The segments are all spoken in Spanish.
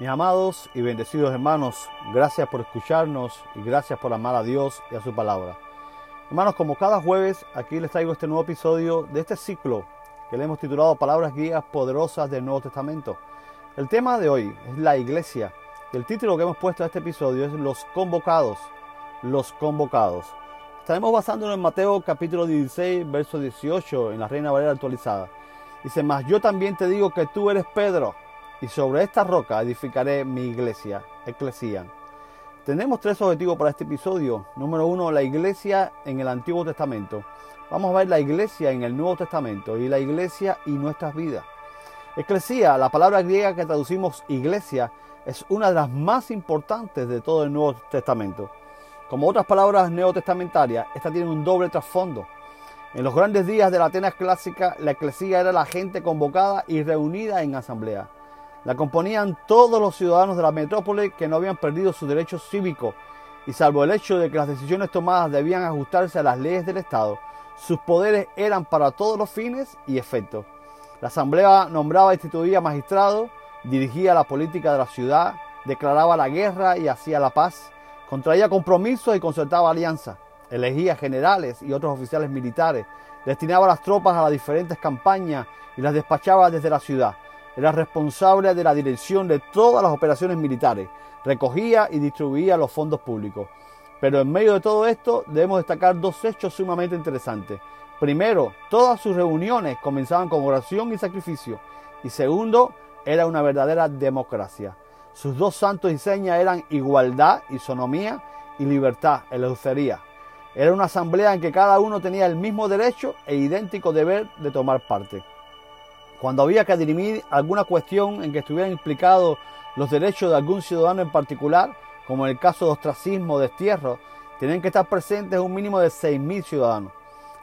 Mis amados y bendecidos hermanos, gracias por escucharnos y gracias por amar a Dios y a su palabra. Hermanos, como cada jueves, aquí les traigo este nuevo episodio de este ciclo que le hemos titulado Palabras Guías Poderosas del Nuevo Testamento. El tema de hoy es la iglesia y el título que hemos puesto a este episodio es Los convocados, los convocados. Estaremos basándonos en Mateo capítulo 16, verso 18 en la Reina Valera actualizada. Dice, mas yo también te digo que tú eres Pedro y sobre esta roca edificaré mi iglesia, eclesía. Tenemos tres objetivos para este episodio. Número uno, la iglesia en el Antiguo Testamento. Vamos a ver la iglesia en el Nuevo Testamento y la iglesia y nuestras vidas. Eclesía, la palabra griega que traducimos iglesia, es una de las más importantes de todo el Nuevo Testamento. Como otras palabras neotestamentarias, esta tiene un doble trasfondo. En los grandes días de la Atenas clásica, la eclesía era la gente convocada y reunida en asamblea. La componían todos los ciudadanos de la metrópoli que no habían perdido sus derechos cívicos y salvo el hecho de que las decisiones tomadas debían ajustarse a las leyes del Estado, sus poderes eran para todos los fines y efectos. La asamblea nombraba e instituía magistrados, dirigía la política de la ciudad, declaraba la guerra y hacía la paz, contraía compromisos y concertaba alianzas, elegía generales y otros oficiales militares, destinaba las tropas a las diferentes campañas y las despachaba desde la ciudad era responsable de la dirección de todas las operaciones militares, recogía y distribuía los fondos públicos. Pero en medio de todo esto debemos destacar dos hechos sumamente interesantes. Primero, todas sus reuniones comenzaban con oración y sacrificio. Y segundo, era una verdadera democracia. Sus dos santos y señas eran igualdad, isonomía y libertad, eleucería. Era una asamblea en que cada uno tenía el mismo derecho e idéntico deber de tomar parte. Cuando había que dirimir alguna cuestión en que estuvieran implicados los derechos de algún ciudadano en particular, como en el caso de ostracismo o destierro, tenían que estar presentes un mínimo de 6.000 ciudadanos.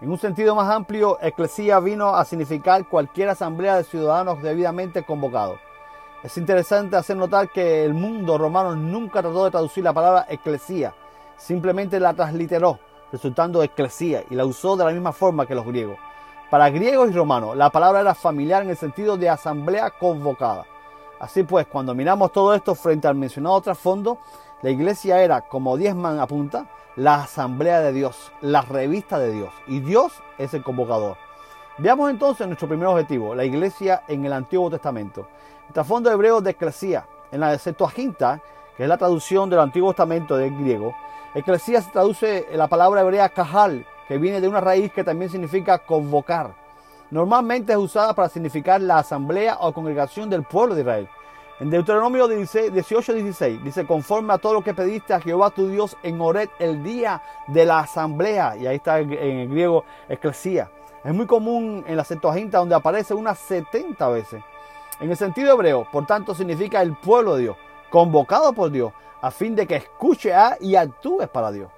En un sentido más amplio, eclesía vino a significar cualquier asamblea de ciudadanos debidamente convocados. Es interesante hacer notar que el mundo romano nunca trató de traducir la palabra eclesía, simplemente la transliteró, resultando eclesía, y la usó de la misma forma que los griegos. Para griegos y romanos, la palabra era familiar en el sentido de asamblea convocada. Así pues, cuando miramos todo esto frente al mencionado trasfondo, la iglesia era, como Diezman apunta, la asamblea de Dios, la revista de Dios, y Dios es el convocador. Veamos entonces nuestro primer objetivo, la iglesia en el Antiguo Testamento. El trasfondo hebreo de eclesía, en la Septuaginta, que es la traducción del Antiguo Testamento del griego, eclesía se traduce en la palabra hebrea kahal, que viene de una raíz que también significa convocar. Normalmente es usada para significar la asamblea o congregación del pueblo de Israel. En Deuteronomio 18:16 dice, conforme a todo lo que pediste a Jehová tu Dios en Ored el día de la asamblea. Y ahí está en el griego eclesía. Es muy común en la Septuaginta donde aparece unas 70 veces. En el sentido hebreo, por tanto, significa el pueblo de Dios, convocado por Dios, a fin de que escuche a y actúes para Dios.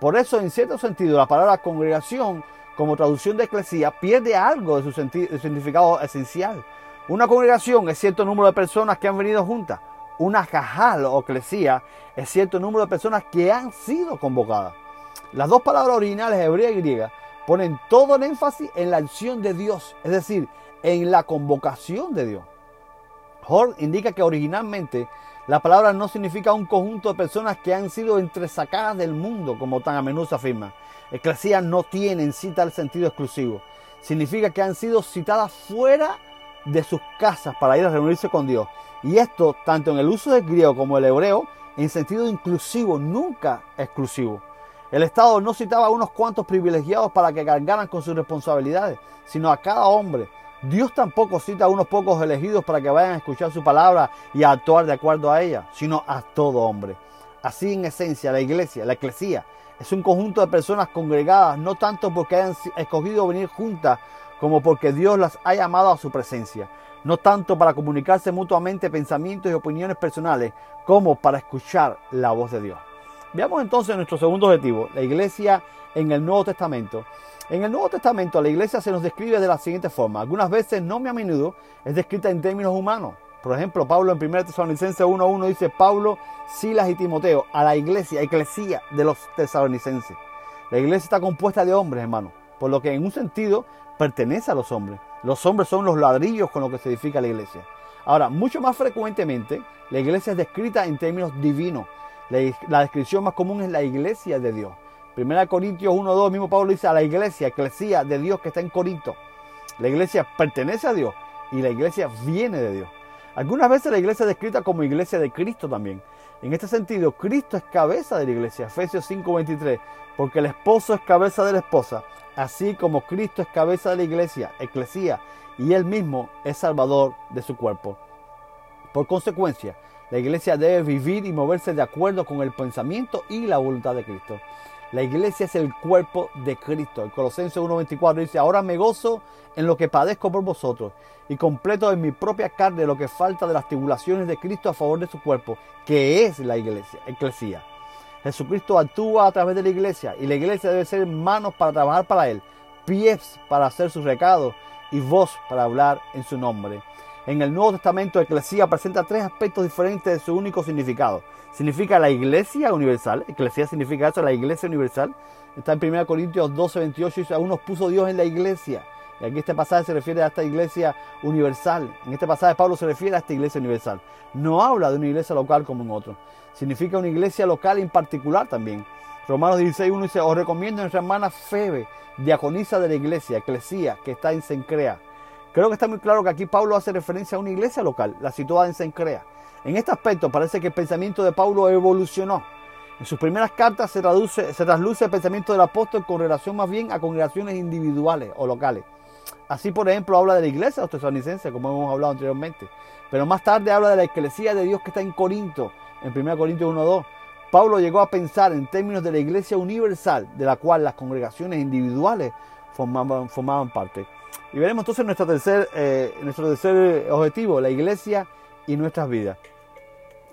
Por eso, en cierto sentido, la palabra congregación, como traducción de eclesía, pierde algo de su, significado esencial. Una congregación es cierto número de personas que han venido juntas. Una cajal o eclesía es cierto número de personas que han sido convocadas. Las dos palabras originales, hebrea y griega, ponen todo el énfasis en la acción de Dios, es decir, en la convocación de Dios. Hort indica que originalmente la palabra no significa un conjunto de personas que han sido entresacadas del mundo, como tan a menudo se afirma. Eclesía no tiene en sí tal sentido exclusivo. Significa que han sido citadas fuera de sus casas para ir a reunirse con Dios. Y esto, tanto en el uso del griego como el hebreo, en sentido inclusivo, nunca exclusivo. El Estado no citaba a unos cuantos privilegiados para que cargaran con sus responsabilidades, sino a cada hombre, Dios tampoco cita a unos pocos elegidos para que vayan a escuchar su palabra y a actuar de acuerdo a ella, sino a todo hombre. Así en esencia la iglesia, la eclesía, es un conjunto de personas congregadas no tanto porque hayan escogido venir juntas como porque Dios las ha llamado a su presencia, no tanto para comunicarse mutuamente pensamientos y opiniones personales como para escuchar la voz de Dios. Veamos entonces nuestro segundo objetivo, la iglesia en el Nuevo Testamento. En el Nuevo Testamento la iglesia se nos describe de la siguiente forma. Algunas veces, no muy a menudo, es descrita en términos humanos. Por ejemplo, Pablo en 1 Tesalonicenses 1.1 dice Pablo, Silas y Timoteo a la iglesia, eclesía de los tesalonicenses. La iglesia está compuesta de hombres, hermano, por lo que en un sentido pertenece a los hombres. Los hombres son los ladrillos con los que se edifica la iglesia. Ahora, mucho más frecuentemente, la iglesia es descrita en términos divinos. La, descripción más común es la iglesia de Dios. Primera Corintios 1.2, mismo Pablo dice a la iglesia, eclesía de Dios que está en Corinto. La iglesia pertenece a Dios y la iglesia viene de Dios. Algunas veces la iglesia es descrita como iglesia de Cristo también. En este sentido, Cristo es cabeza de la iglesia, Efesios 5:23, porque el esposo es cabeza de la esposa, así como Cristo es cabeza de la iglesia, eclesía, y él mismo es salvador de su cuerpo. Por consecuencia, la iglesia debe vivir y moverse de acuerdo con el pensamiento y la voluntad de Cristo. La iglesia es el cuerpo de Cristo. El Colosenses 1.24 dice, ahora me gozo en lo que padezco por vosotros y completo en mi propia carne lo que falta de las tribulaciones de Cristo a favor de su cuerpo, que es la iglesia, eclesía. Jesucristo actúa a través de la iglesia y la iglesia debe ser manos para trabajar para Él, pies para hacer sus recados y voz para hablar en su nombre. En el Nuevo Testamento, Eclesía presenta tres aspectos diferentes de su único significado. Significa la iglesia universal, Eclesía significa eso, la iglesia universal. Está en 1 Corintios 12, 28, dice, aún nos puso Dios en la iglesia. Y aquí este pasaje se refiere a esta iglesia universal. En este pasaje Pablo se refiere a esta iglesia universal. No habla de una iglesia local como en otro. Significa una iglesia local en particular también. Romanos 16, 1 dice, os recomiendo a nuestra hermana Febe, diaconisa de la iglesia, eclesía, que está en Sencrea Creo que está muy claro que aquí Pablo hace referencia a una iglesia local, la situada en Sencrea. En este aspecto parece que el pensamiento de Pablo evolucionó. En sus primeras cartas se, traduce, se trasluce el pensamiento del apóstol con relación más bien a congregaciones individuales o locales. Así, por ejemplo, habla de la iglesia tesalonicense, como hemos hablado anteriormente. Pero más tarde habla de la iglesia de Dios que está en Corinto, en 1 Corintios 1.2. Pablo llegó a pensar en términos de la iglesia universal, de la cual las congregaciones individuales formaban parte. Y veremos entonces nuestro tercer, eh, nuestro tercer objetivo, la iglesia y nuestras vidas.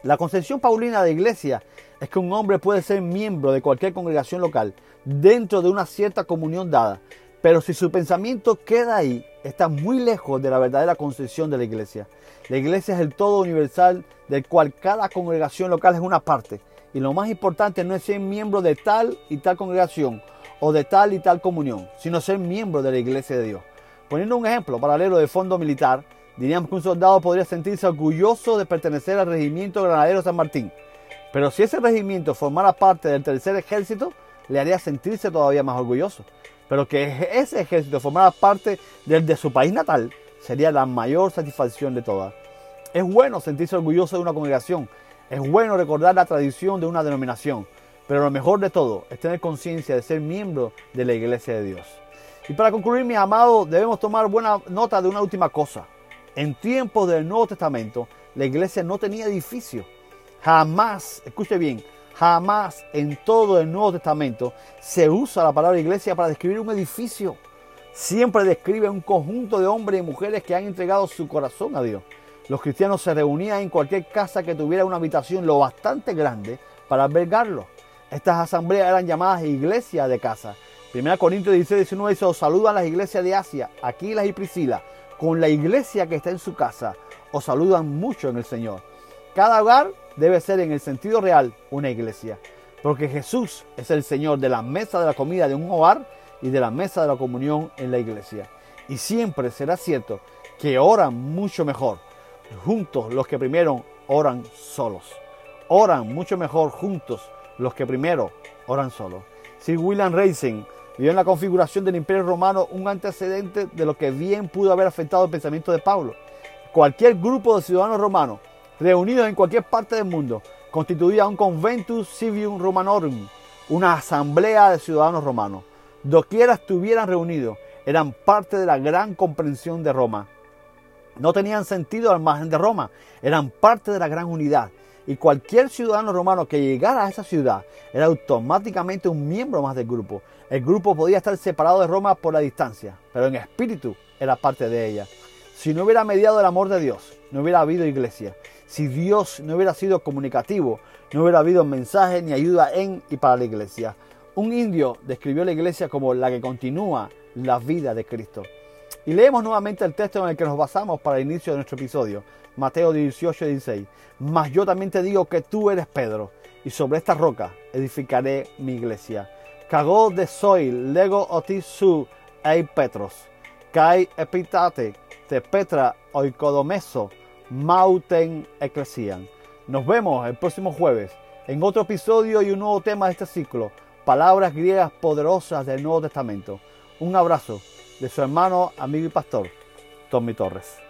La concepción paulina de iglesia es que un hombre puede ser miembro de cualquier congregación local dentro de una cierta comunión dada, pero si su pensamiento queda ahí, está muy lejos de la verdadera concepción de la iglesia. La iglesia es el todo universal del cual cada congregación local es una parte. Y lo más importante no es ser miembro de tal y tal congregación o de tal y tal comunión, sino ser miembro de la iglesia de Dios. Poniendo un ejemplo paralelo de fondo militar, diríamos que un soldado podría sentirse orgulloso de pertenecer al regimiento granadero San Martín. Pero si ese regimiento formara parte del tercer ejército, le haría sentirse todavía más orgulloso. Pero que ese ejército formara parte del de su país natal, sería la mayor satisfacción de todas. Es bueno sentirse orgulloso de una congregación, es bueno recordar la tradición de una denominación, pero lo mejor de todo es tener conciencia de ser miembro de la iglesia de Dios. Y para concluir, mi amado, debemos tomar buena nota de una última cosa. En tiempos del Nuevo Testamento, la iglesia no tenía edificio. Jamás, escuche bien, jamás en todo el Nuevo Testamento se usa la palabra iglesia para describir un edificio. Siempre describe un conjunto de hombres y mujeres que han entregado su corazón a Dios. Los cristianos se reunían en cualquier casa que tuviera una habitación lo bastante grande para albergarlo. Estas asambleas eran llamadas iglesias de casa 1 Corintios 16, 19 dice, os saludan las iglesias de Asia, Aquilas y Priscila, con la iglesia que está en su casa. Os saludan mucho en el Señor. Cada hogar debe ser en el sentido real una iglesia, porque Jesús es el Señor de la mesa de la comida de un hogar y de la mesa de la comunión en la iglesia. Y siempre será cierto que oran mucho mejor juntos los que primero oran solos. Oran mucho mejor juntos los que primero oran solos. Sir William Racing vio en la configuración del Imperio Romano un antecedente de lo que bien pudo haber afectado el pensamiento de Pablo. Cualquier grupo de ciudadanos romanos reunidos en cualquier parte del mundo constituía un conventus civium romanorum, una asamblea de ciudadanos romanos. Doquiera estuvieran reunidos, eran parte de la gran comprensión de Roma. No tenían sentido al margen de Roma, eran parte de la gran unidad y cualquier ciudadano romano que llegara a esa ciudad era automáticamente un miembro más del grupo. El grupo podía estar separado de Roma por la distancia, pero en espíritu era parte de ella. Si no hubiera mediado el amor de Dios, no hubiera habido iglesia. Si Dios no hubiera sido comunicativo, no hubiera habido mensaje ni ayuda en y para la iglesia. Un indio describió la iglesia como la que continúa la vida de Cristo. Y leemos nuevamente el texto en el que nos basamos para el inicio de nuestro episodio. Mateo 18, 16. Mas yo también te digo que tú eres Pedro, y sobre esta roca edificaré mi iglesia. Cagó de soy, lego otis su ei Petros. Kai epitate, te petra oikodomeso, Mauten Ecclesian. Nos vemos el próximo jueves en otro episodio y un nuevo tema de este ciclo, palabras griegas poderosas del Nuevo Testamento. Un abrazo de su hermano, amigo y pastor, Tommy Torres.